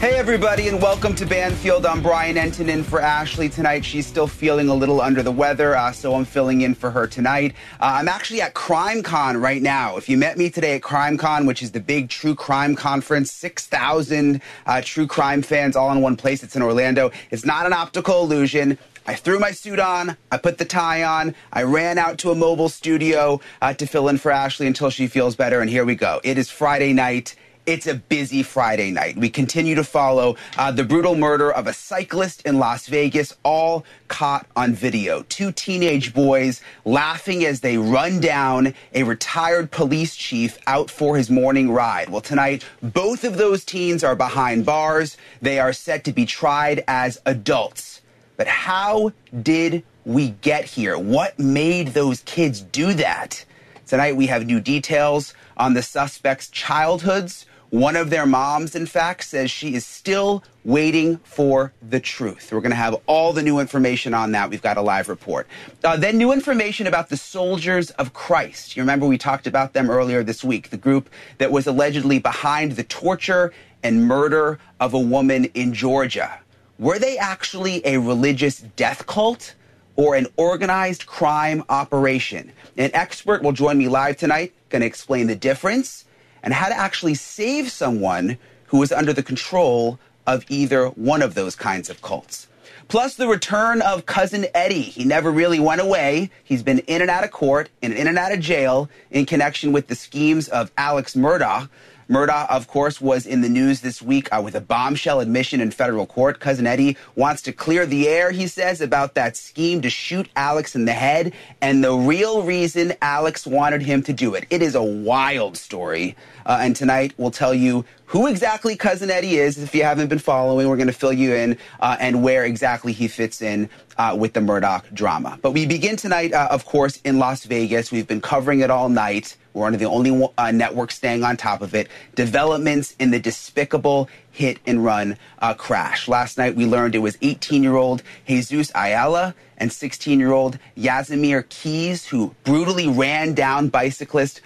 Hey, everybody, and welcome to Banfield. I'm Brian Entin in for Ashleigh tonight. She's still feeling a little under the weather, uh, so I'm filling in for her tonight. Uh, I'm actually at CrimeCon right now. If you met me today at CrimeCon, which is the big true crime conference, 6,000 uh, true crime fans all in one place. It's in Orlando. It's not an optical illusion. I threw my suit on, I put the tie on, I ran out to a mobile studio uh, to fill in for Ashleigh until she feels better, and here we go. It is Friday night. It's a busy Friday night. We continue to follow uh, the brutal murder of a cyclist in Las Vegas, all caught on video. Two teenage boys laughing as they run down a retired police chief out for his morning ride. Well, tonight, both of those teens are behind bars. They are set to be tried as adults. But how did we get here? What made those kids do that? Tonight, we have new details on the suspects' childhoods one of their moms, in fact, says she is still waiting for the truth. We're going to have all the new information on that. We've got a live report. Uh, then, new information about the Soldiers of Christ. You remember we talked about them earlier this week, the group that was allegedly behind the torture and murder of a woman in Georgia. Were they actually a religious death cult? Or an organized crime operation. An expert will join me live tonight, going to explain the difference and how to actually save someone who was under the control of either one of those kinds of cults. Plus, the return of Cousin Eddie. He never really went away. He's been in and out of court and in and out of jail in connection with the schemes of Alex Murdaugh. Murdaugh, of course, was in the news this week uh, with a bombshell admission in federal court. Cousin Eddie wants to clear the air, he says, about that scheme to shoot Alex in the head and the real reason Alex wanted him to do it. It is a wild story. Uh, and tonight we'll tell you who exactly Cousin Eddie is. If you haven't been following, we're going to fill you in uh, and where exactly he fits in uh, with the Murdaugh drama. But we begin tonight, uh, of course, in Las Vegas. We've been covering it all night. We're one of the only uh, networks staying on top of it. Developments in the despicable hit and run uh, crash. Last night we learned it was 18 year old Jesus Ayala and 16 year old Yazimir Keys who brutally ran down bicyclist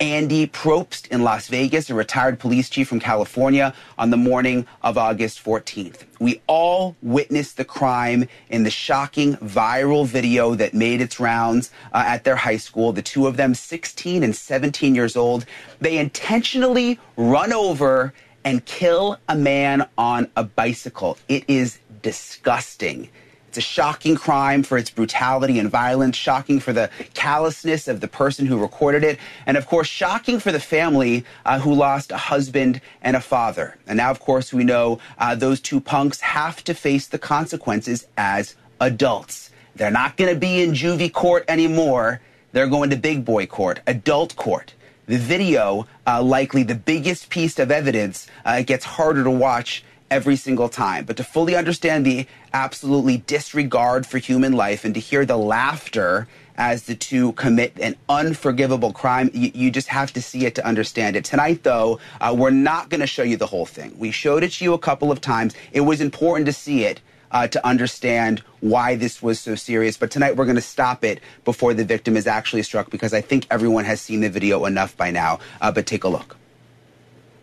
Andy Probst in Las Vegas, a retired police chief from California, on the morning of August 14th. We all witnessed the crime in the shocking viral video that made its rounds uh, at their high school. The two of them, 16 and 17 years old, they intentionally run over and kill a man on a bicycle. It is disgusting. A shocking crime for its brutality and violence, shocking for the callousness of the person who recorded it, and of course, shocking for the family uh, who lost a husband and a father. And now, of course, we know uh, those two punks have to face the consequences as adults. They're not going to be in juvie court anymore. They're going to big boy court, adult court. The video, uh, likely the biggest piece of evidence, uh, gets harder to watch every single time. But to fully understand the absolutely disregard for human life and to hear the laughter as the two commit an unforgivable crime, you, you just have to see it to understand it. Tonight, though, uh, we're not going to show you the whole thing. We showed it to you a couple of times. It was important to see it. Uh, to understand why this was so serious. But tonight we're going to stop it before the victim is actually struck because I think everyone has seen the video enough by now. Uh, but take a look.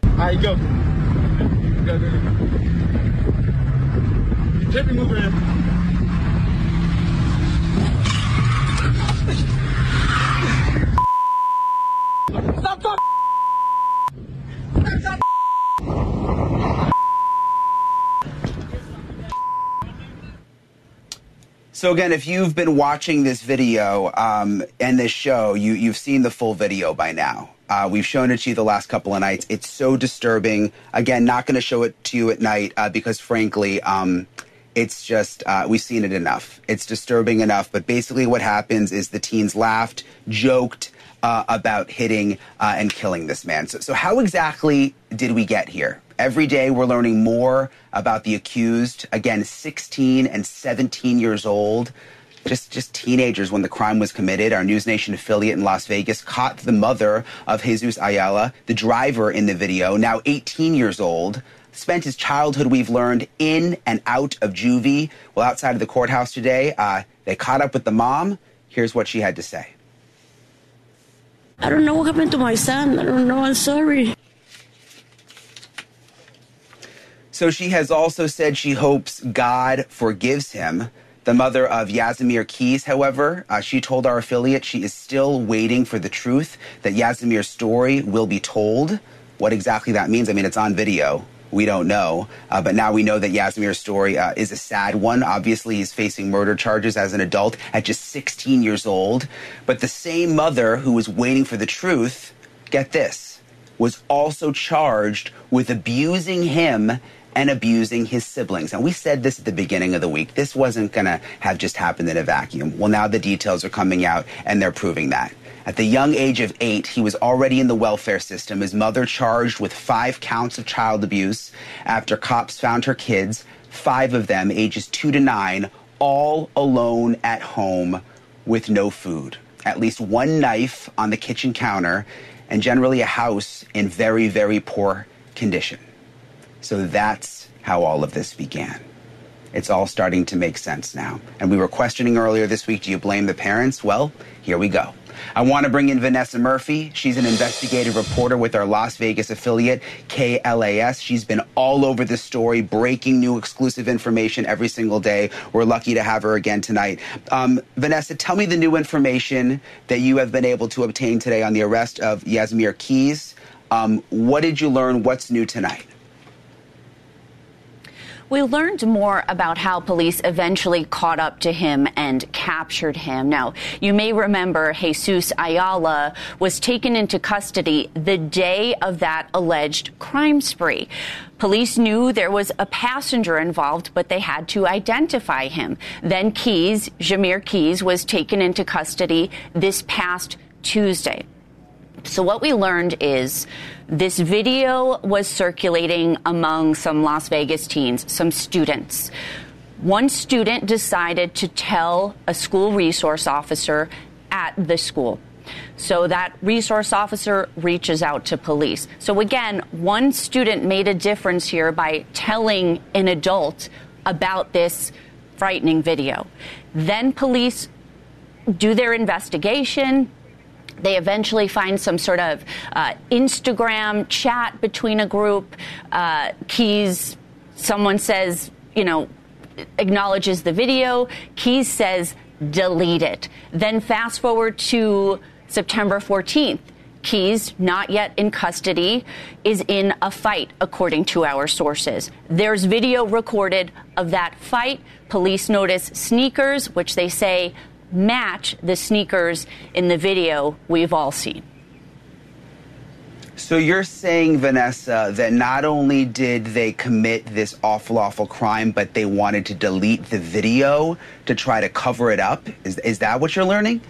All right, go. It. Stop Stop So again, if you've been watching this video um, and this show, you, you've seen the full video by now. Uh, we've shown it to you the last couple of nights. It's so disturbing. Again, not going to show it to you at night uh, because, frankly, um, it's just uh, we've seen it enough. It's disturbing enough. But basically, what happens is the teens laughed, joked uh, about hitting uh, and killing this man. So, so how exactly did we get here? Every day we're learning more about the accused. Again, 16 and 17 years old. Just, just teenagers when the crime was committed. Our News Nation affiliate in Las Vegas caught the mother of Jesus Ayala, the driver in the video, now 18 years old, spent his childhood, we've learned, in and out of juvie. Well, outside of the courthouse today, uh, they caught up with the mom. Here's what she had to say. I don't know what happened to my son. I don't know. I'm sorry. So she has also said she hopes God forgives him. The mother of Yazimir Keys, however, uh, she told our affiliate she is still waiting for the truth, that Yazimir's story will be told. What exactly that means, I mean, it's on video. We don't know. Uh, but now we know that Yazimir's story uh, is a sad one. Obviously, he's facing murder charges as an adult at just 16 years old. But the same mother who was waiting for the truth, get this, was also charged with abusing him and abusing his siblings. And we said this at the beginning of the week. This wasn't going to have just happened in a vacuum. Well, now the details are coming out and they're proving that. At the young age of eight, he was already in the welfare system. His mother charged with five counts of child abuse after cops found her kids, five of them ages two to nine, all alone at home with no food. At least one knife on the kitchen counter, and generally a house in very, very poor condition. So that's how all of this began. It's all starting to make sense now. And we were questioning earlier this week do you blame the parents? Well, here we go. I want to bring in Vanessa Murphy. She's an investigative reporter with our Las Vegas affiliate, KLAS. She's been all over the story, breaking new exclusive information every single day. We're lucky to have her again tonight. Um, Vanessa, tell me the new information that you have been able to obtain today on the arrest of Yazimir Keys. Um, what did you learn? What's new tonight? We learned more about how police eventually caught up to him and captured him. Now, you may remember Jesus Ayala was taken into custody the day of that alleged crime spree. Police knew there was a passenger involved, but they had to identify him. Then Keys, Jamir Keys, was taken into custody this past Tuesday. So what we learned is this video was circulating among some Las Vegas teens, some students. One student decided to tell a school resource officer at the school. So that resource officer reaches out to police. So again, one student made a difference here by telling an adult about this frightening video. Then police do their investigation, they eventually find some sort of uh, Instagram chat between a group. Uh, Keys, someone says, you know, acknowledges the video. Keys says, delete it. Then fast forward to September 14th. Keys, not yet in custody, is in a fight, according to our sources. There's video recorded of that fight. Police notice sneakers, which they say match the sneakers in the video we've all seen. So you're saying, Vanessa, that not only did they commit this awful, awful crime, but they wanted to delete the video to try to cover it up? Is, is that what you're learning?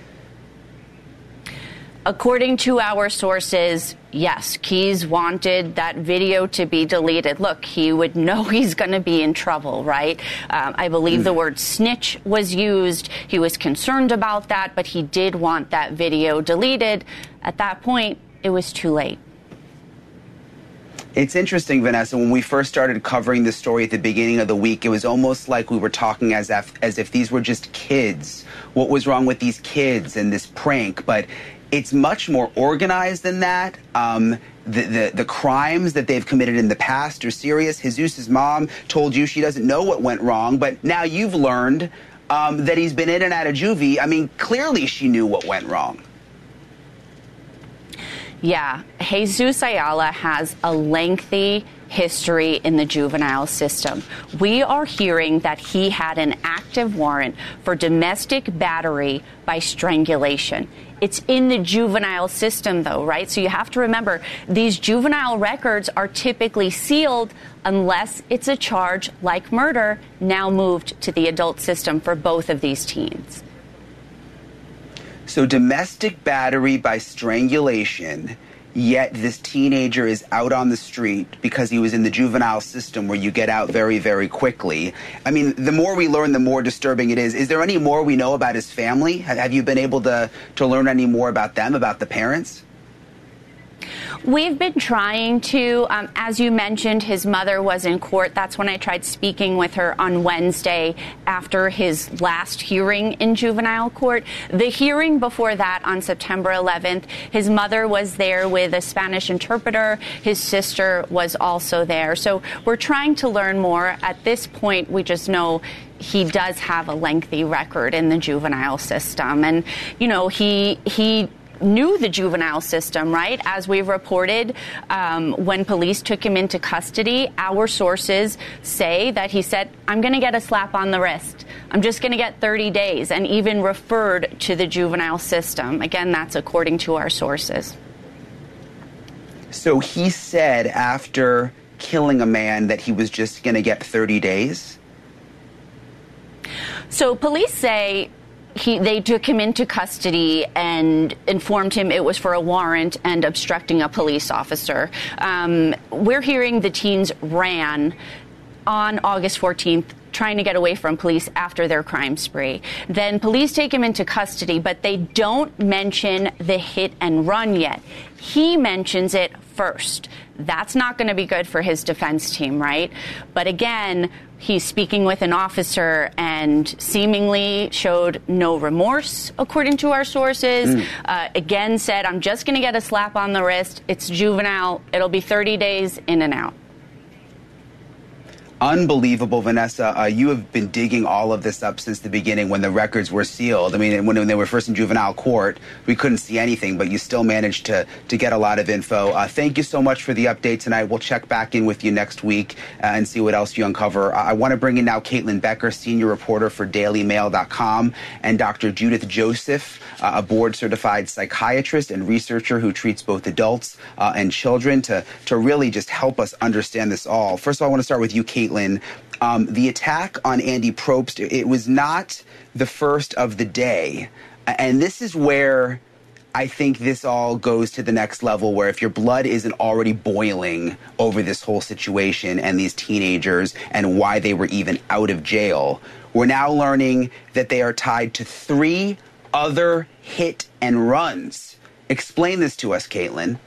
According to our sources, yes, Keys wanted that video to be deleted. Look, he would know he's going to be in trouble, right? Um, I believe mm. the word snitch was used. He was concerned about that, but he did want that video deleted. At that point, it was too late. It's interesting, Vanessa. When we first started covering the story at the beginning of the week, it was almost like we were talking as if as if these were just kids. What was wrong with these kids and this prank? But it's much more organized than that. Um, the, the, the, crimes that they've committed in the past are serious. Jesus's mom told you she doesn't know what went wrong, but now you've learned um, that he's been in and out of juvie. I mean, clearly she knew what went wrong. Yeah, Jesus Ayala has a lengthy history in the juvenile system. We are hearing that he had an active warrant for domestic battery by strangulation. It's in the juvenile system, though, right? So you have to remember these juvenile records are typically sealed unless it's a charge like murder now moved to the adult system for both of these teens. So, domestic battery by strangulation yet this teenager is out on the street because he was in the juvenile system where you get out very, very quickly. I mean, the more we learn, the more disturbing it is. Is there any more we know about his family? Have you been able to, to learn any more about them, about the parents? We've been trying to. Um, as you mentioned, his mother was in court. That's when I tried speaking with her on Wednesday after his last hearing in juvenile court. The hearing before that on September 11th, his mother was there with a Spanish interpreter. His sister was also there. So we're trying to learn more. At this point, we just know he does have a lengthy record in the juvenile system. And, you know, he, he, knew the juvenile system, right? As we've reported, um, when police took him into custody, our sources say that he said, I'm going to get a slap on the wrist. I'm just going to get 30 days, and even referred to the juvenile system. Again, that's according to our sources. So he said after killing a man that he was just going to get 30 days? So police say he, they took him into custody and informed him it was for a warrant and obstructing a police officer. Um, we're hearing the teens ran on August 14th trying to get away from police after their crime spree. Then police take him into custody, but they don't mention the hit and run yet. He mentions it first. That's not going to be good for his defense team, right? But again, he's speaking with an officer and seemingly showed no remorse, according to our sources. Mm. Uh, again, said, I'm just going to get a slap on the wrist. It's juvenile. It'll be 30 days in and out unbelievable, Vanessa. Uh, you have been digging all of this up since the beginning when the records were sealed. I mean, when, when they were first in juvenile court, we couldn't see anything, but you still managed to, to get a lot of info. Uh, thank you so much for the update tonight. We'll check back in with you next week uh, and see what else you uncover. I want to bring in now Caitlin Becker, senior reporter for DailyMail.com, and Dr. Judith Joseph, uh, a board certified psychiatrist and researcher who treats both adults uh, and children to, to really just help us understand this all. First of all, I want to start with you, Caitlin. Caitlin, um, the attack on Andy Probst, it was not the first of the day. And this is where I think this all goes to the next level where if your blood isn't already boiling over this whole situation and these teenagers and why they were even out of jail, we're now learning that they are tied to three other hit and runs. Explain this to us, Caitlin.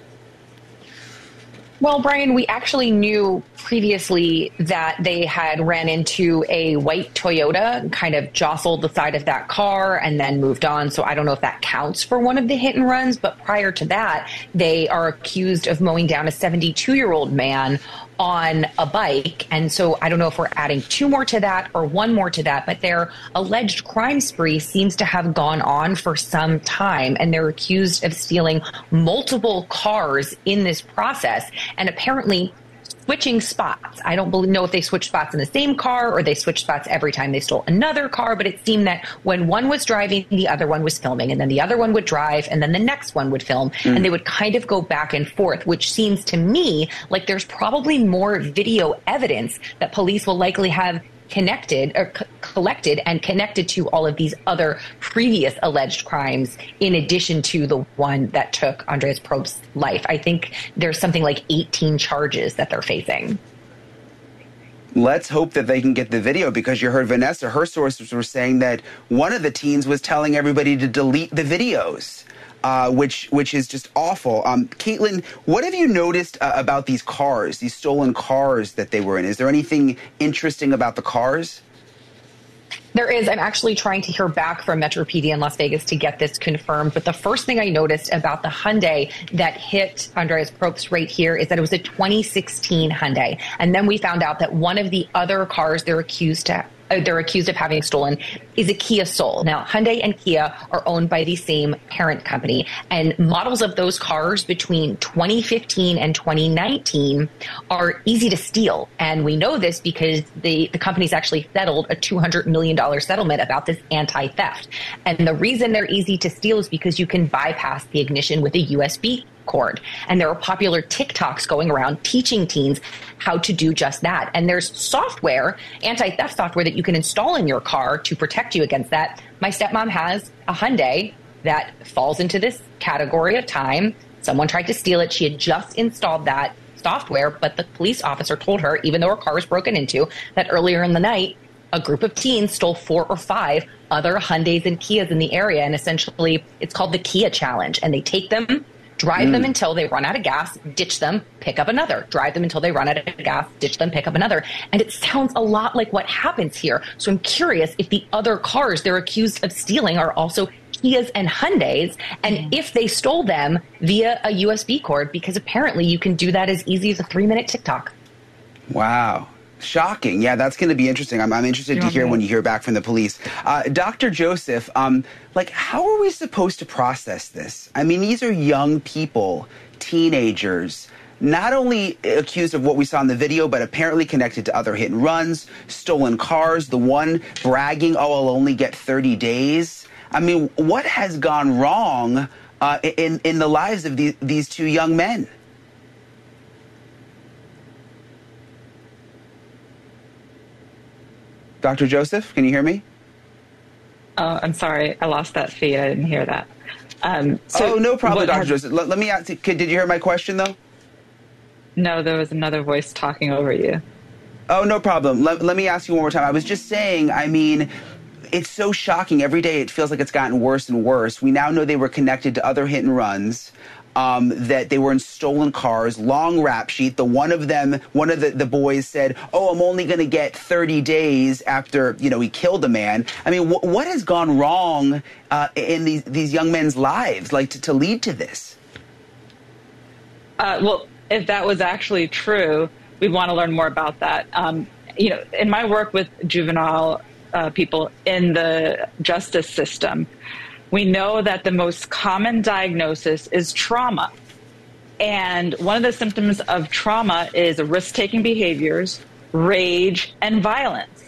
Well, Brian, we actually knew previously that they had ran into a white Toyota, kind of jostled the side of that car, and then moved on. So I don't know if that counts for one of the hit and runs. But prior to that, they are accused of mowing down a 72 year old man on a bike. And so I don't know if we're adding two more to that or one more to that, but their alleged crime spree seems to have gone on for some time. And they're accused of stealing multiple cars in this process. And apparently, switching spots. I don't know if they switched spots in the same car or they switched spots every time they stole another car, but it seemed that when one was driving, the other one was filming, and then the other one would drive, and then the next one would film, mm. and they would kind of go back and forth, which seems to me like there's probably more video evidence that police will likely have connected or c- collected and connected to all of these other previous alleged crimes in addition to the one that took Andreas Probst's life. I think there's something like 18 charges that they're facing. Let's hope that they can get the video because you heard Vanessa, her sources were saying that one of the teens was telling everybody to delete the videos uh, which which is just awful. Um, Caitlin, what have you noticed uh, about these cars, these stolen cars that they were in? Is there anything interesting about the cars? There is. I'm actually trying to hear back from Metro PD in Las Vegas to get this confirmed. But the first thing I noticed about the Hyundai that hit Andreas Probst right here is that it was a 2016 Hyundai. And then we found out that one of the other cars they're accused to Uh, they're accused of having stolen is a Kia Soul. Now, Hyundai and Kia are owned by the same parent company, and models of those cars between 2015 and 2019 are easy to steal. And we know this because the, the companies actually settled a $200 million settlement about this anti theft. And the reason they're easy to steal is because you can bypass the ignition with a USB cord. And there are popular TikToks going around teaching teens how to do just that. And there's software, anti theft software that you can install in your car to protect you against that. My stepmom has a Hyundai that falls into this category of time. Someone tried to steal it. She had just installed that software, but the police officer told her, even though her car was broken into, that earlier in the night, a group of teens stole four or five other Hyundais and Kias in the area. And essentially, it's called the Kia Challenge. And they take them drive mm. them until they run out of gas, ditch them, pick up another, drive them until they run out of gas, ditch them, pick up another. And it sounds a lot like what happens here. So I'm curious if the other cars they're accused of stealing are also Kias and Hyundais, and mm. if they stole them via a USB cord, because apparently you can do that as easy as a three minute TikTok. Wow. Shocking. Yeah, that's going to be interesting. I'm, I'm interested to hear when you hear back from the police. Uh, Dr. Joseph, um, like, how are we supposed to process this? I mean, these are young people, teenagers, not only accused of what we saw in the video, but apparently connected to other hit and runs, stolen cars, the one bragging, oh, I'll only get 30 days. I mean, what has gone wrong uh, in, in the lives of these, these two young men? Dr. Joseph, can you hear me? Oh, I'm sorry. I lost that feed. I didn't hear that. Um, so oh, no problem, Dr. Has, Joseph. Let, let, me ask, you, did you hear my question, though? No, there was another voice talking over you. Oh, no problem. Let, let me ask you one more time. I was just saying, I mean, it's so shocking. Every day it feels like it's gotten worse and worse. We now know they were connected to other hit and runs um, that they were in stolen cars, long rap sheet. The one of them, one of the, the boys said, Oh, I'm only going to get 30 days after, you know, he killed a man. I mean, wh- what has gone wrong uh, in these, these young men's lives, like to, to lead to this? Uh, well, if that was actually true, we'd want to learn more about that. Um, you know, in my work with juvenile uh, people in the justice system, we know that the most common diagnosis is trauma. And one of the symptoms of trauma is risk taking behaviors, rage, and violence.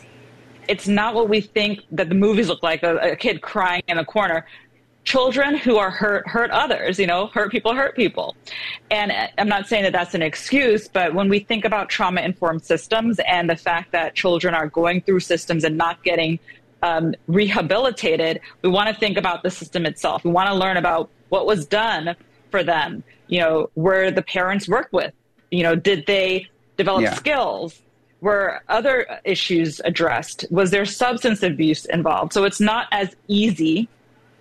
It's not what we think that the movies look like a, a kid crying in a corner. Children who are hurt hurt others, you know, hurt people hurt people. And uh, I'm not saying that that's an excuse, but when we think about trauma informed systems and the fact that children are going through systems and not getting um, rehabilitated, we want to think about the system itself. We want to learn about what was done for them. You know, were the parents worked with? You know, did they develop yeah. skills? Were other issues addressed? Was there substance abuse involved? So it's not as easy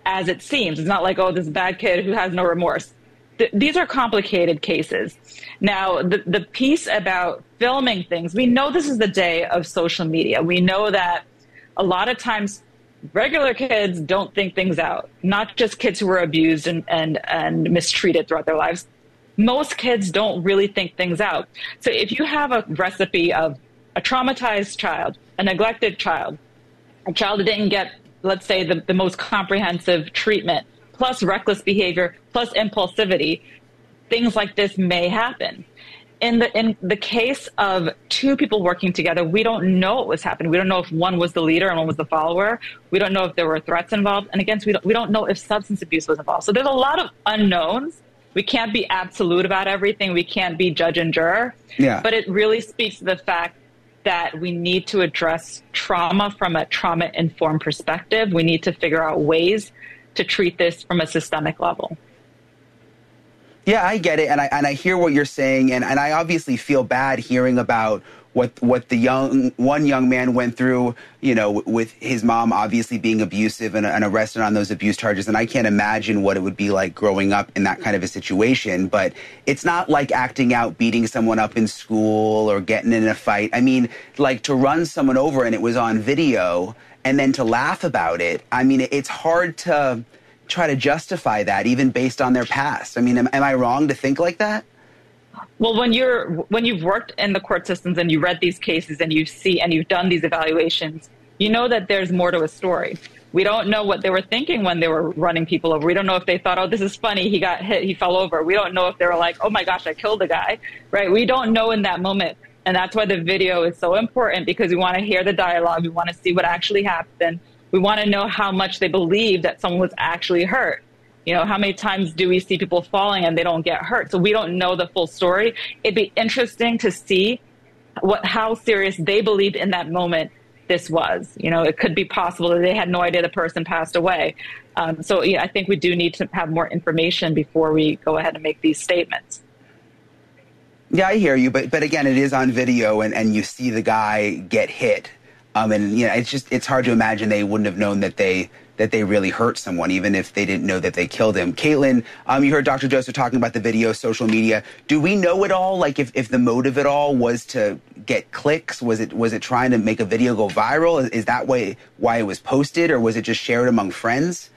as it seems. It's not like, oh, this bad kid who has no remorse. Th- these are complicated cases. Now, the, the piece about filming things, we know this is the day of social media. We know that a lot of times regular kids don't think things out, not just kids who were abused and, and, and mistreated throughout their lives. Most kids don't really think things out. So if you have a recipe of a traumatized child, a neglected child, a child that didn't get, let's say, the, the most comprehensive treatment, plus reckless behavior, plus impulsivity, things like this may happen in the in the case of two people working together, we don't know what was happening. We don't know if one was the leader and one was the follower. We don't know if there were threats involved, and again, we don't, we don't know if substance abuse was involved. So there's a lot of unknowns. We can't be absolute about everything. We can't be judge and juror. Yeah. But it really speaks to the fact that we need to address trauma from a trauma informed perspective. We need to figure out ways to treat this from a systemic level. Yeah, I get it, and I and I hear what you're saying, and, and I obviously feel bad hearing about what what the young one young man went through, you know, with his mom obviously being abusive and, and, arrested on those abuse charges. And I can't imagine what it would be like growing up in that kind of a situation. But it's not like acting out, beating someone up in school or getting in a fight. I mean, like to run someone over and it was on video, and then to laugh about it. I mean, it's hard to try to justify that even based on their past. I mean, am, am I wrong to think like that? Well, when you're when you've worked in the court systems and you read these cases and you see and you've done these evaluations, you know that there's more to a story. We don't know what they were thinking when they were running people over. We don't know if they thought, oh, this is funny. He got hit. He fell over. We don't know if they were like, oh my gosh, I killed a guy, right? We don't know in that moment. And that's why the video is so important because we want to hear the dialogue. We want to see what actually happened. We want to know how much they believe that someone was actually hurt. You know, how many times do we see people falling and they don't get hurt? So we don't know the full story. It'd be interesting to see what how serious they believed in that moment this was. You know, it could be possible that they had no idea the person passed away. Um, so yeah, I think we do need to have more information before we go ahead and make these statements. Yeah, I hear you, but but again, it is on video, and, and you see the guy get hit, um, and you know, it's just it's hard to imagine they wouldn't have known that they that they really hurt someone, even if they didn't know that they killed him. Caitlin, um, you heard Dr. Joseph talking about the video, social media. Do we know at all, like if, if the motive at all was to get clicks? Was it was it trying to make a video go viral? Is, is that why why it was posted, or was it just shared among friends?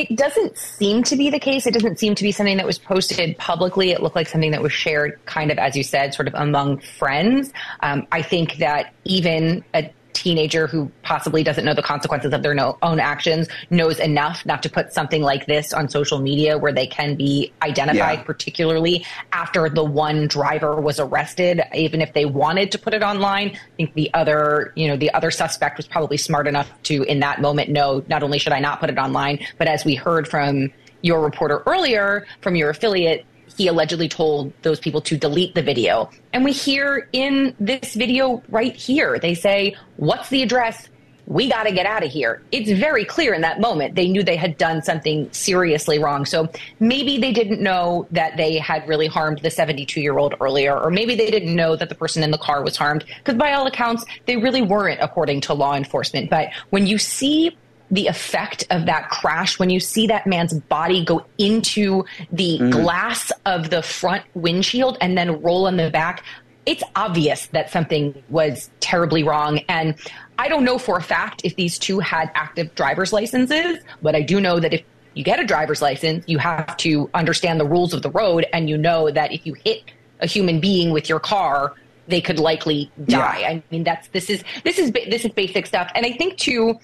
It doesn't seem to be the case. It doesn't seem to be something that was posted publicly. It looked like something that was shared, kind of, as you said, sort of among friends. Um, I think that even a teenager who possibly doesn't know the consequences of their no, own actions knows enough not to put something like this on social media where they can be identified, yeah. particularly after the one driver was arrested. Even if they wanted to put it online, I think the other, you know, the other suspect was probably smart enough to, in that moment, know not only should I not put it online, but as we heard from your reporter earlier from your affiliate, he allegedly told those people to delete the video. And we hear in this video right here, they say, What's the address? We got to get out of here. It's very clear in that moment they knew they had done something seriously wrong. So maybe they didn't know that they had really harmed the 72 year old earlier, or maybe they didn't know that the person in the car was harmed, because by all accounts, they really weren't, according to law enforcement. But when you see the effect of that crash when you see that man's body go into the mm. glass of the front windshield and then roll on the back it's obvious that something was terribly wrong and i don't know for a fact if these two had active driver's licenses but i do know that if you get a driver's license you have to understand the rules of the road and you know that if you hit a human being with your car they could likely die yeah. i mean that's this is this is this is basic stuff and i think too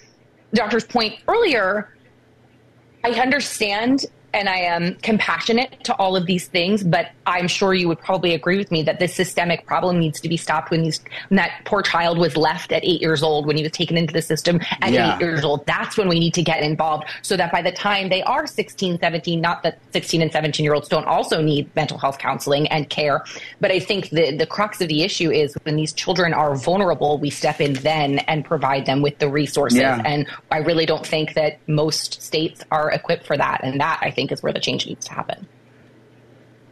doctor's point earlier, I understand and I am compassionate to all of these things, but I'm sure you would probably agree with me that this systemic problem needs to be stopped when, these, when that poor child was left at eight years old, when he was taken into the system at yeah. eight years old. That's when we need to get involved so that by the time they are 16, 17, not that 16 and 17 year olds don't also need mental health counseling and care, but I think the, the crux of the issue is when these children are vulnerable, we step in then and provide them with the resources. Yeah. And I really don't think that most states are equipped for that. And that I think think is where the change needs to happen.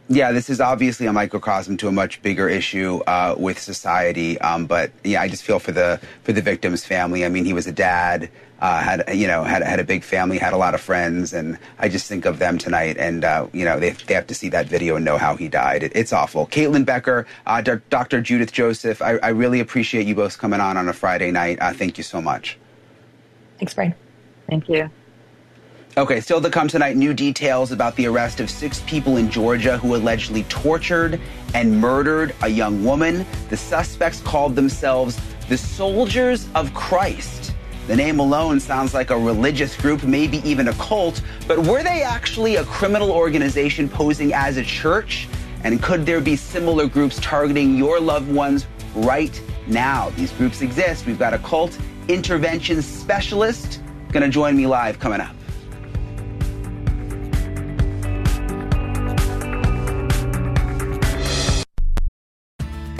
Yeah, this is obviously a microcosm to a much bigger issue uh, with society. Um, but yeah, I just feel for the for the victim's family. I mean, he was a dad, uh, had you know had had a big family, had a lot of friends, and I just think of them tonight. And uh, you know, they they have to see that video and know how he died. It, it's awful. Caitlin Becker, uh, Dr. Judith Joseph, I, I, really appreciate you both coming on on a Friday night. Uh, thank you so much. Thanks, Brian. Thank you. Okay, still to come tonight, new details about the arrest of six people in Georgia who allegedly tortured and murdered a young woman. The suspects called themselves the Soldiers of Christ. The name alone sounds like a religious group, maybe even a cult, but were they actually a criminal organization posing as a church? And could there be similar groups targeting your loved ones right now? These groups exist. We've got a cult intervention specialist going to join me live coming up.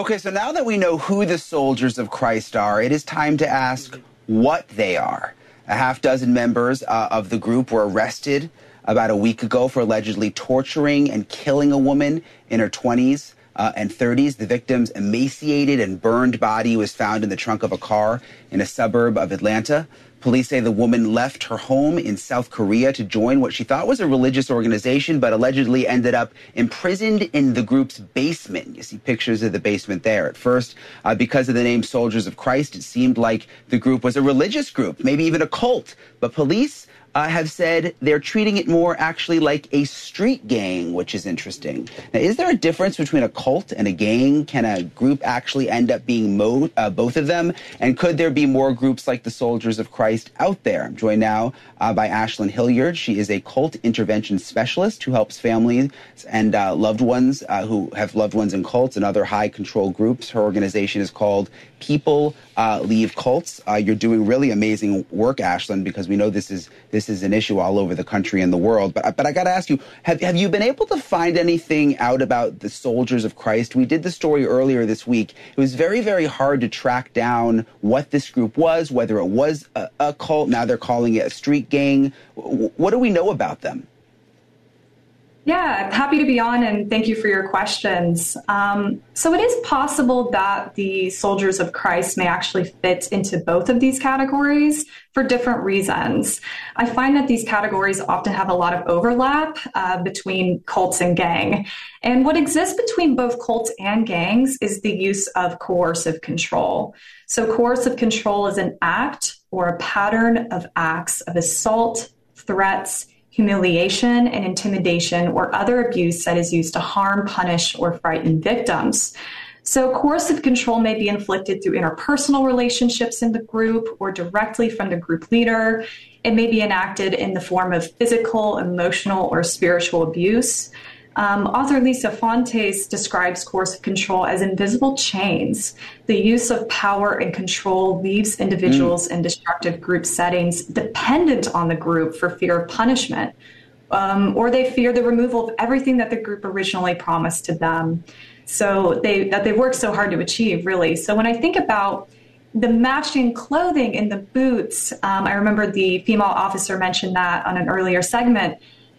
Okay, so now that we know who the soldiers of Christ are, it is time to ask what they are. A half dozen members uh, of the group were arrested about a week ago for allegedly torturing and killing a woman in her 20s. uh, and 30s. The victim's emaciated and burned body was found in the trunk of a car in a suburb of Atlanta. Police say the woman left her home in South Korea to join what she thought was a religious organization, but allegedly ended up imprisoned in the group's basement. You see pictures of the basement there. At first, uh, because of the name Soldiers of Christ, it seemed like the group was a religious group, maybe even a cult. But police uh, have said they're treating it more actually like a street gang, which is interesting. Now, is there a difference between a cult and a gang? Can a group actually end up being mo- uh, both of them? And could there be more groups like the Soldiers of Christ out there? I'm joined now uh, by Ashlyn Hilliard. She is a cult intervention specialist who helps families and uh, loved ones uh, who have loved ones in cults and other high control groups. Her organization is called People uh, Leave Cults. you're doing really amazing work, Ashlyn, because we know this is this this is an issue all over the country and the world. But but I got to ask you, have have you been able to find anything out about the soldiers of Christ? We did the story earlier this week. It was very very hard to track down what this group was, whether it was a, a cult. Now they're calling it a street gang. What do we know about them? Yeah, happy to be on and thank you for your questions. Um, so, it is possible that the soldiers of Christ may actually fit into both of these categories for different reasons. I find that these categories often have a lot of overlap uh, between cults and gang. And what exists between both cults and gangs is the use of coercive control. So, coercive control is an act or a pattern of acts of assault, threats, humiliation and intimidation or other abuse that is used to harm, punish, or frighten victims. So, coercive control may be inflicted through interpersonal relationships in the group or directly from the group leader. It may be enacted in the form of physical, emotional, or spiritual abuse. Um, author Lisa Fontes describes coercive control as invisible chains. The use of power and control leaves individuals mm. in destructive group settings dependent on the group for fear of punishment, um, or they fear the removal of everything that the group originally promised to them. So they that they worked so hard to achieve, really. So when I think about the matching clothing and the boots, um, I remember the female officer mentioned that on an earlier segment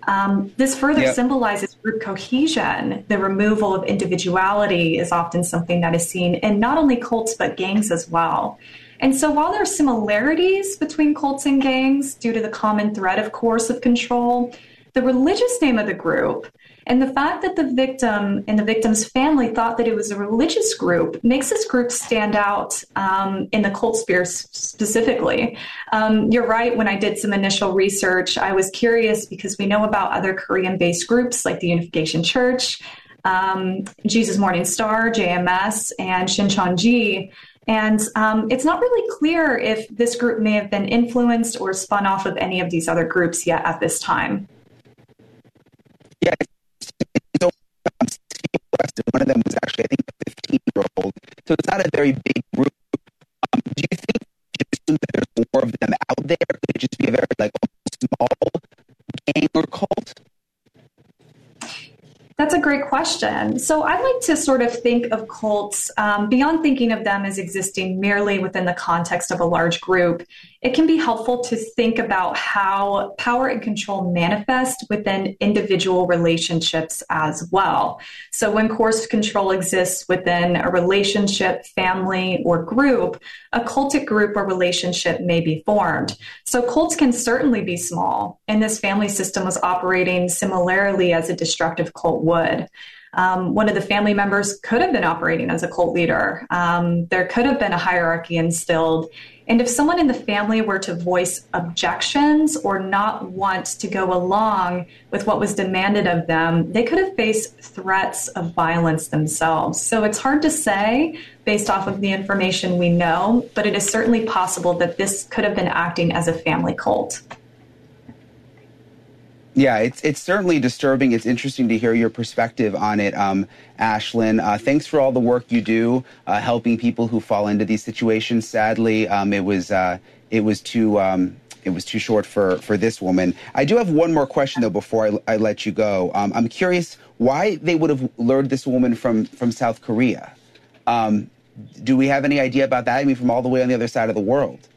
um, this further yep. symbolizes group cohesion. The removal of individuality is often something that is seen in not only cults but gangs as well. And so, while there are similarities between cults and gangs due to the common thread of coercive control, the religious name of the group and the fact that the victim and the victim's family thought that it was a religious group makes this group stand out um, in the cult sphere specifically. Um, you're right, when I did some initial research, I was curious because we know about other Korean based groups like the Unification Church, um, Jesus Morning Star, JMS, and Shincheonji. And um, it's not really clear if this group may have been influenced or spun off of any of these other groups yet at this time. Yeah, one of them was actually, I think, a 15 year old. So it's not a very big group. Um, do you think assume that there's more of them out there? Could it just be a very like small gang or cult? That's a great question. So I like to sort of think of cults um, beyond thinking of them as existing merely within the context of a large group it can be helpful to think about how power and control manifest within individual relationships as well. So, when coercive control exists within a relationship, family, or group, a cultic group or relationship may be formed. So, cults can certainly be small, and this family system was operating similarly as a destructive cult would. Um, one of the family members could have been operating as a cult leader. Um, there could have been a hierarchy instilled. And if someone in the family were to voice objections or not want to go along with what was demanded of them, they could have faced threats of violence themselves. So it's hard to say based off of the information we know, but it is certainly possible that this could have been acting as a family cult. Yeah, it's it's certainly disturbing. It's interesting to hear your perspective on it, um, Ashlyn. Uh, thanks for all the work you do uh, helping people who fall into these situations. Sadly, um, it was uh, it was too um, it was too short for for this woman. I do have one more question though before I, I let you go. Um, I'm curious why they would have lured this woman from from South Korea. Um, do we have any idea about that? I mean, from all the way on the other side of the world.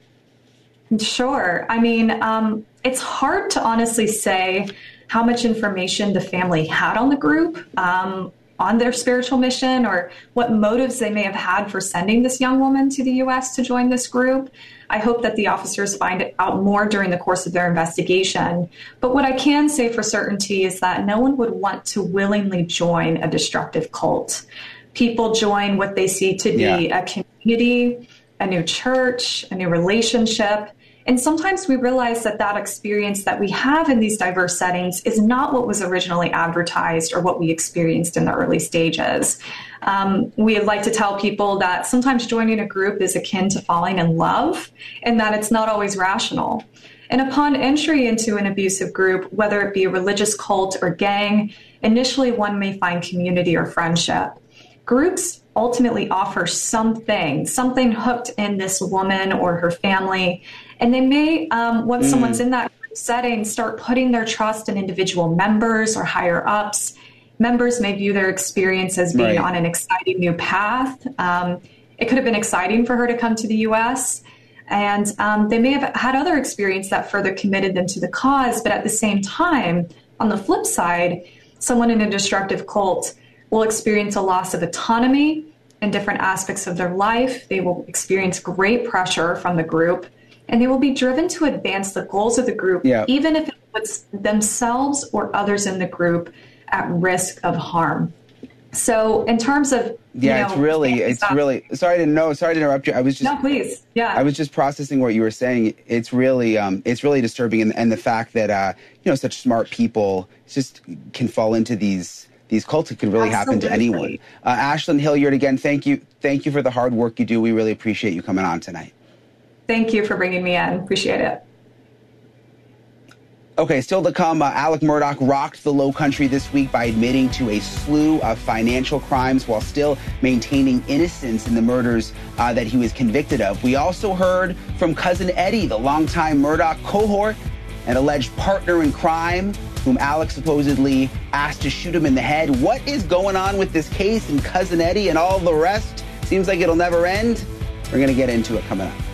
Sure. I mean, um, it's hard to honestly say how much information the family had on the group. Um, on their spiritual mission or what motives they may have had for sending this young woman to the U.S. to join this group. I hope that the officers find out more during the course of their investigation. But what I can say for certainty is that no one would want to willingly join a destructive cult. People join what they see to be yeah. a community, a new church, a new relationship. And sometimes we realize that that experience that we have in these diverse settings is not what was originally advertised or what we experienced in the early stages. Um, we like to tell people that sometimes joining a group is akin to falling in love and that it's not always rational. And upon entry into an abusive group, whether it be a religious cult or gang, initially one may find community or friendship. Groups ultimately offer something, something hooked in this woman or her family. And they may, um, once mm. someone's in that setting, start putting their trust in individual members or higher ups. Members may view their experience as being right. on an exciting new path. Um, it could have been exciting for her to come to the US. And um, they may have had other experience that further committed them to the cause. But at the same time, on the flip side, someone in a destructive cult will experience a loss of autonomy in different aspects of their life. They will experience great pressure from the group, and they will be driven to advance the goals of the group, yeah. even if it puts themselves or others in the group at risk of harm. So, in terms of yeah, know, it's really, it's really. Sorry to know. Sorry to interrupt you. I was just no, please. Yeah, I was just processing what you were saying. It's really, um, it's really disturbing, and, and the fact that uh, you know such smart people just can fall into these these cults could really Absolutely. happen to anyone. Uh, Ashlyn Hilliard, again, thank you, thank you for the hard work you do. We really appreciate you coming on tonight. Thank you for bringing me in. Appreciate it. Okay, still to come, uh, Alec Murdaugh rocked the low country this week by admitting to a slew of financial crimes while still maintaining innocence in the murders uh, that he was convicted of. We also heard from cousin Eddie, the longtime Murdaugh cohort and alleged partner in crime whom Alex supposedly asked to shoot him in the head. What is going on with this case and Cousin Eddie and all the rest? Seems like it'll never end. We're going to get into it coming up.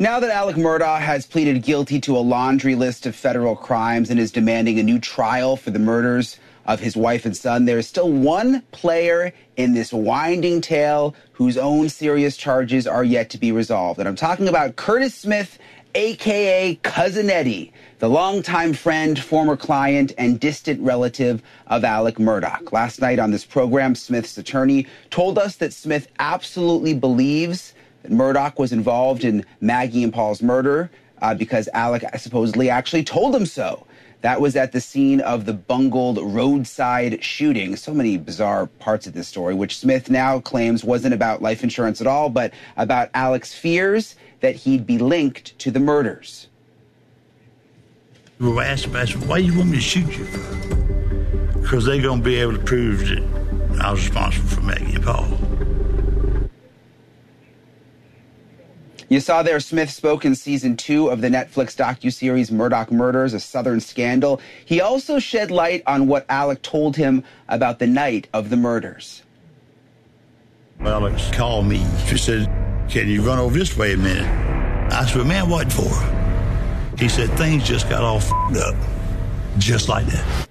Now that Alec Murdaugh has pleaded guilty to a laundry list of federal crimes and is demanding a new trial for the murders of his wife and son, there is still one player in this winding tale whose own serious charges are yet to be resolved. And I'm talking about Curtis Smith, aka Cousin Eddie, the longtime friend, former client, and distant relative of Alec Murdaugh. Last night on this program, Smith's attorney told us that Smith absolutely believes Murdaugh was involved in Maggie and Paul's murder uh, because Alec supposedly actually told him so. That was at the scene of the bungled roadside shooting. So many bizarre parts of this story, which Smith now claims wasn't about life insurance at all, but about Alec's fears that he'd be linked to the murders. We were asked about, why do you want me to shoot you? Because they're going to be able to prove that I was responsible for Maggie and Paul. You saw there Smith spoke in season two of the Netflix docuseries Murdaugh Murders, A Southern Scandal. He also shed light on what Alec told him about the night of the murders. Alex called me. She said, Can you run over this way a minute? I said, Man, what for? He said, Things just got all up. Just like that.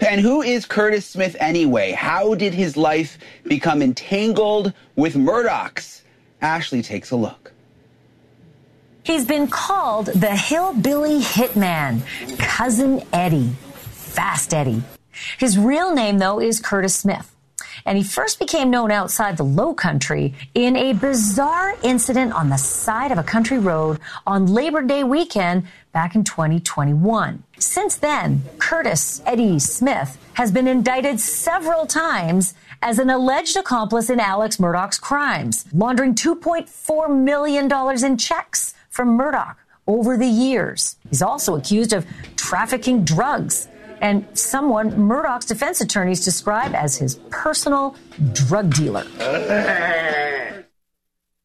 And who is Curtis Smith anyway? How did his life become entangled with Murdaugh's? Ashley takes a look. He's been called the hillbilly hitman, Cousin Eddie, Fast Eddie. His real name, though, is Curtis Smith. And he first became known outside the low country in a bizarre incident on the side of a country road on Labor Day weekend back in 2021. Since then, Curtis Eddie Smith has been indicted several times as an alleged accomplice in Alex Murdaugh's crimes, laundering $2.4 million in checks from Murdaugh over the years. He's also accused of trafficking drugs and someone Murdaugh's defense attorneys describe as his personal drug dealer.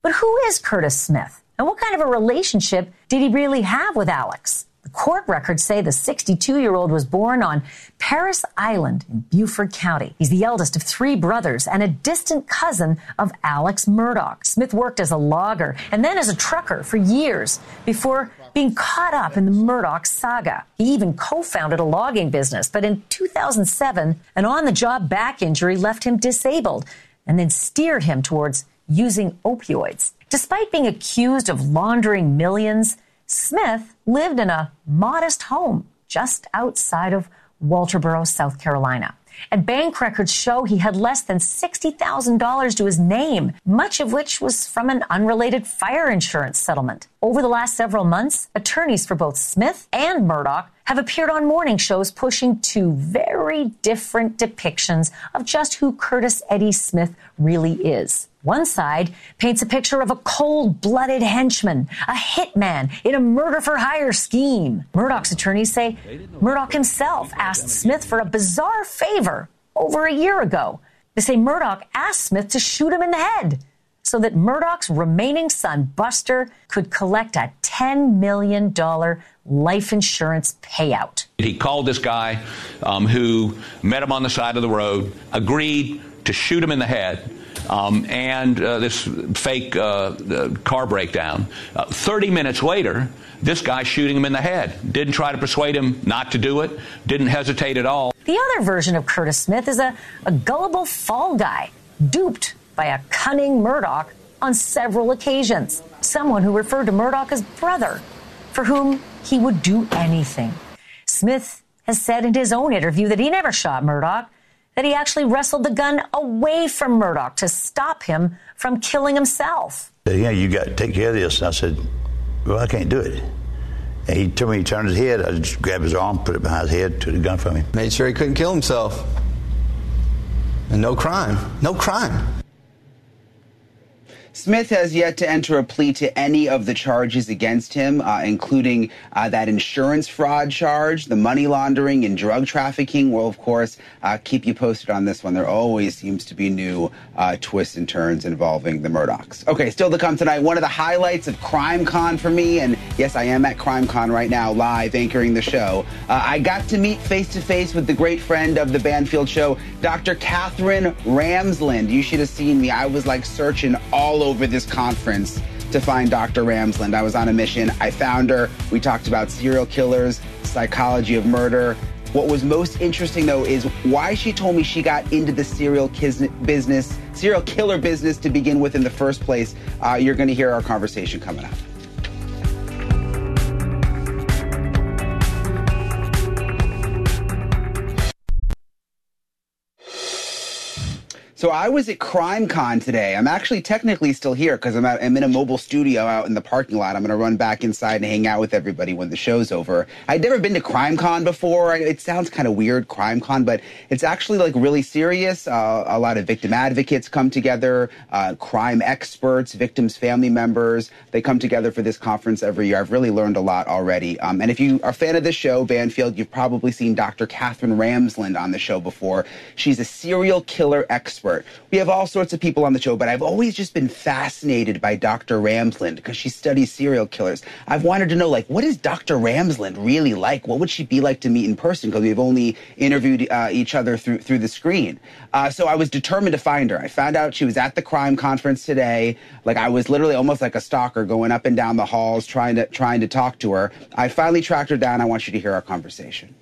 But who is Curtis Smith? And what kind of a relationship did he really have with Alex? Court records say the 62 year old was born on Parris Island in Beaufort County. He's the eldest of three brothers and a distant cousin of Alex Murdaugh. Smith worked as a logger and then as a trucker for years before being caught up in the Murdaugh saga. He even co founded a logging business, but in 2007, an on the job back injury left him disabled and then steered him towards using opioids. Despite being accused of laundering millions, Smith lived in a modest home just outside of Walterboro, South Carolina. And bank records show he had less than $60,000 to his name, much of which was from an unrelated fire insurance settlement. Over the last several months, attorneys for both Smith and Murdaugh have appeared on morning shows pushing two very different depictions of just who Curtis Eddie Smith really is. One side paints a picture of a cold blooded henchman, a hitman in a murder for hire scheme. Murdaugh's attorneys say Murdaugh himself asked Smith for a bizarre favor over a year ago. They say Murdaugh asked Smith to shoot him in the head so that Murdaugh's remaining son, Buster, could collect a $10 million life insurance payout. He called this guy um, who met him on the side of the road, agreed to shoot him in the head um, and uh, this fake uh, car breakdown. Uh, 30 minutes later, this guy shooting him in the head. Didn't try to persuade him not to do it, didn't hesitate at all. The other version of Curtis Smith is a, a gullible fall guy, duped by a cunning Murdaugh on several occasions. Someone who referred to Murdaugh as brother, for whom he would do anything. Smith has said in his own interview that he never shot Murdaugh that he actually wrestled the gun away from Murdaugh to stop him from killing himself. Yeah, you got to take care of this. And I said, Well, I can't do it. And he told me he turned his head. I just grabbed his arm, put it behind his head, took the gun from him. Made sure he couldn't kill himself. And no crime. No crime. Smith has yet to enter a plea to any of the charges against him, uh, including uh, that insurance fraud charge, the money laundering, and drug trafficking. We'll, of course, uh, keep you posted on this one. There always seems to be new uh, twists and turns involving the Murdaughs. Okay, still to come tonight, one of the highlights of Crime Con for me, and yes, I am at Crime Con right now, live anchoring the show. Uh, I got to meet face to face with the great friend of the Banfield show, Dr. Catherine Ramsland. You should have seen me. I was like searching all over this conference to find Dr. Ramsland. I was on a mission. I found her. We talked about serial killers, psychology of murder. What was most interesting though is why she told me she got into the serial business, serial killer business to begin with in the first place. Uh, you're going to hear our conversation coming up. So I was at CrimeCon today. I'm actually technically still here because I'm, I'm, in a mobile studio out in the parking lot. I'm going to run back inside and hang out with everybody when the show's over. I'd never been to CrimeCon before. It sounds kind of weird, CrimeCon, but it's actually like really serious. Uh, a lot of victim advocates come together, uh, crime experts, victims' family members. They come together for this conference every year. I've really learned a lot already. Um, and if you are a fan of this show, Banfield, you've probably seen Dr. Catherine Ramsland on the show before. She's a serial killer expert expert. We have all sorts of people on the show, but I've always just been fascinated by Dr. Ramsland because she studies serial killers. I've wanted to know, like, what is Dr. Ramsland really like? What would she be like to meet in person? Because we've only interviewed uh, each other through through the screen. Uh, so I was determined to find her. I found out she was at the crime conference today. Like I was literally almost like a stalker, going up and down the halls trying to trying to talk to her. I finally tracked her down. I want you to hear our conversation.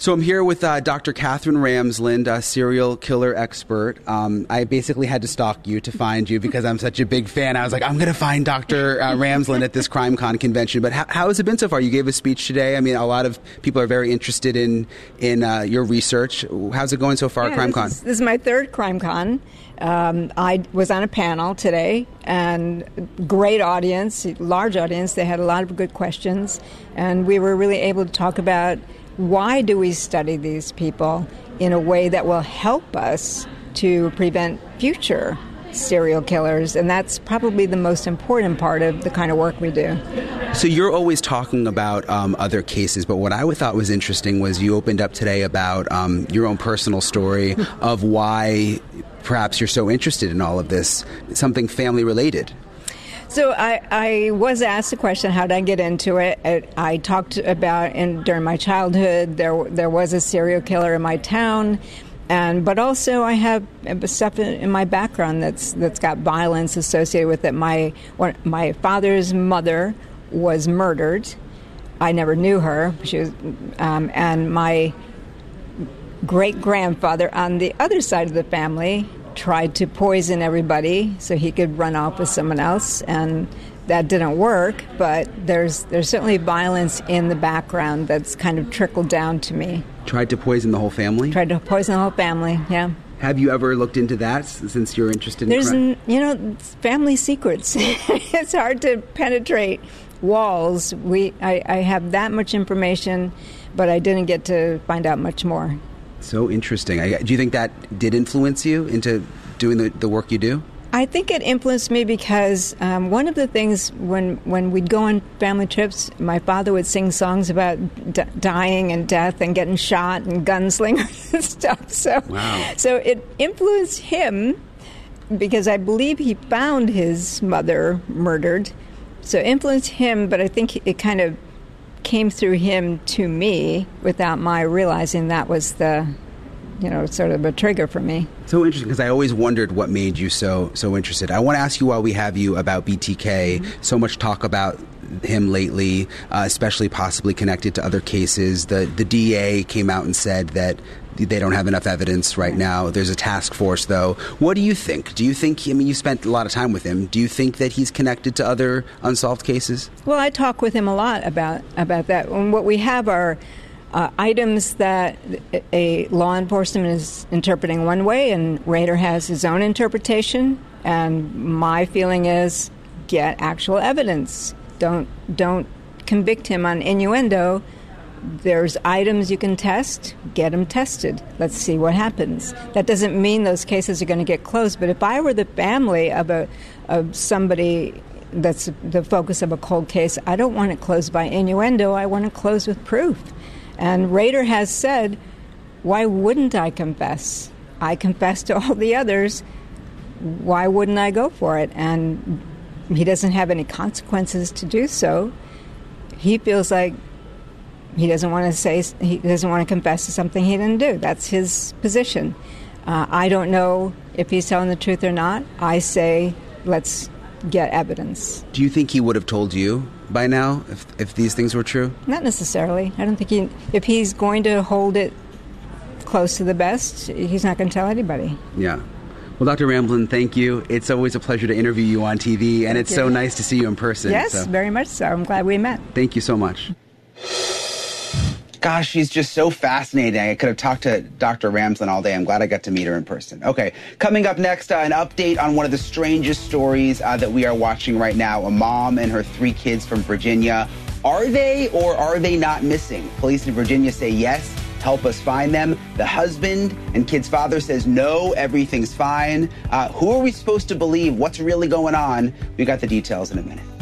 So I'm here with uh, Dr. Catherine Ramsland, a serial killer expert. Um, I basically had to stalk you to find you because I'm such a big fan. I was like, I'm going to find Dr. Uh, Ramsland at this CrimeCon convention. But how, how, has it been so far? You gave a speech today. I mean, a lot of people are very interested in in uh, your research. How's it going so far yeah, at CrimeCon? This is, this is my third CrimeCon. Um, I was on a panel today, and great audience, large audience. They had a lot of good questions, and we were really able to talk about why do we study these people in a way that will help us to prevent future serial killers, and that's probably the most important part of the kind of work we do. So you're always talking about um, other cases, but what I thought was interesting was you opened up today about um, your own personal story of why perhaps you're so interested in all of this, something family related. So I, I was asked the question, how did I get into it? I, I talked about in, during my childhood, there, there was a serial killer in my town. And, but also I have stuff in my background that's that's got violence associated with it. My my father's mother was murdered. I never knew her. She was, um, and my great grandfather on the other side of the family tried to poison everybody so he could run off with someone else and that didn't work but there's there's certainly violence in the background that's kind of trickled down to me. Tried to poison the whole family? Tried to poison the whole family yeah. Have you ever looked into that since you're interested there's in crime? you know family secrets. It's hard to penetrate walls. We I, I have that much information but i didn't get to find out much more so interesting. I, do you think that did influence you into doing the, the work you do? I think it influenced me because um, one of the things when when we'd go on family trips, my father would sing songs about d- dying and death and getting shot and gunslingers and stuff. So, wow. so it influenced him because I believe he found his mother murdered. So it influenced him, but I think it kind of came through him to me without my realizing that was the you know sort of a trigger for me so interesting because i always wondered what made you so so interested i want to ask you while we have you about btk mm-hmm. so much talk about him lately, uh, especially possibly connected to other cases. The the DA came out and said that they don't have enough evidence right now. There's a task force, though. What do you think? Do you think? I mean, you spent a lot of time with him. Do you think that he's connected to other unsolved cases? Well, I talk with him a lot about about that. And what we have are. Uh, items that a law enforcement is interpreting one way, and Rader has his own interpretation. And my feeling is get actual evidence. Don't don't convict him on innuendo. There's items you can test. Get them tested. Let's see what happens. That doesn't mean those cases are going to get closed. But if I were the family of a of somebody that's the focus of a cold case, I don't want it closed by innuendo. I want to close with proof. And Rader has said, "Why wouldn't I confess? I confess to all the others. Why wouldn't I go for it?" And he doesn't have any consequences to do so. He feels like he doesn't want to say he doesn't want to confess to something he didn't do. That's his position. Uh, I don't know if he's telling the truth or not. I say let's get evidence. Do you think he would have told you by now if if these things were true? Not necessarily. I don't think he. If he's going to hold it close to the best, he's not going to tell anybody. Yeah. Well, Dr. Ramsland, thank you. It's always a pleasure to interview you on TV, and thank it's you. so nice to see you in person. Yes, so. very much so. I'm glad we met. Thank you so much. Gosh, she's just so fascinating. I could have talked to Dr. Ramsland all day. I'm glad I got to meet her in person. Okay, coming up next, uh, an update on one of the strangest stories uh, that we are watching right now. A mom and her three kids from Virginia. Are they or are they not missing? Police in Virginia say yes help us find them. The husband and kid's father says no, everything's fine. Uh, who are we supposed to believe? What's really going on? We got the details in a minute.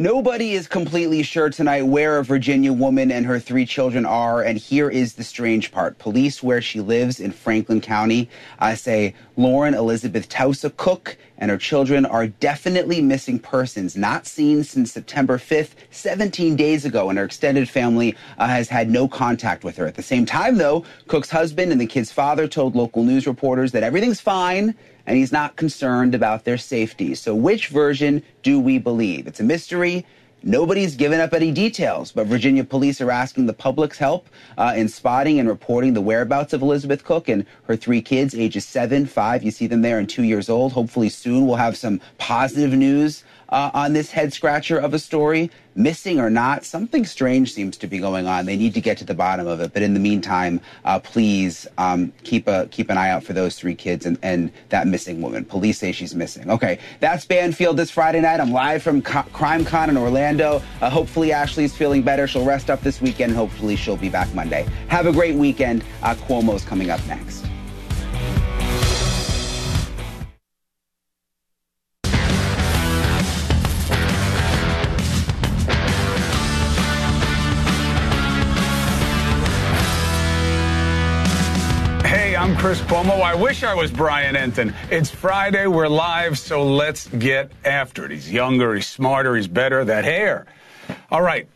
Nobody is completely sure tonight where a Virginia woman and her three children are, and here is the strange part. Police, where she lives in Franklin County, uh, say Lauren Elizabeth Tausa Cook and her children are definitely missing persons, not seen since September 5th, 17 days ago, and her extended family uh, has had no contact with her. At the same time, though, Cook's husband and the kid's father told local news reporters that everything's fine and he's not concerned about their safety. So, which version do we believe? It's a mystery. Nobody's given up any details, but Virginia police are asking the public's help uh, in spotting and reporting the whereabouts of Elizabeth Cook and her three kids, ages seven, five, you see them there, and two years old. Hopefully soon we'll have some positive news uh, on this head scratcher of a story. Missing or not, something strange seems to be going on. They need to get to the bottom of it. But in the meantime, uh, please um, keep a keep an eye out for those three kids and, and that missing woman. Police say she's missing. Okay, that's Banfield this Friday night. I'm live from Co- Crime Con in Orlando. Uh, hopefully Ashleigh's feeling better. She'll rest up this weekend. Hopefully she'll be back Monday. Have a great weekend. Uh, Cuomo's coming up next. Chris Cuomo. I wish I was Brian Entin. It's Friday. We're live, so let's get after it. He's younger, he's smarter, he's better. That hair. All right.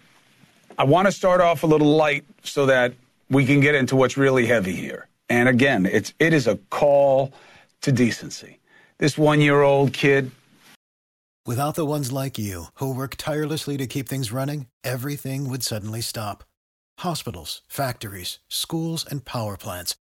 I want to start off a little light so that we can get into what's really heavy here. And again, it's it is a call to decency. This one-year-old kid Without the ones like you, who work tirelessly to keep things running, everything would suddenly stop. Hospitals, factories, schools, and power plants,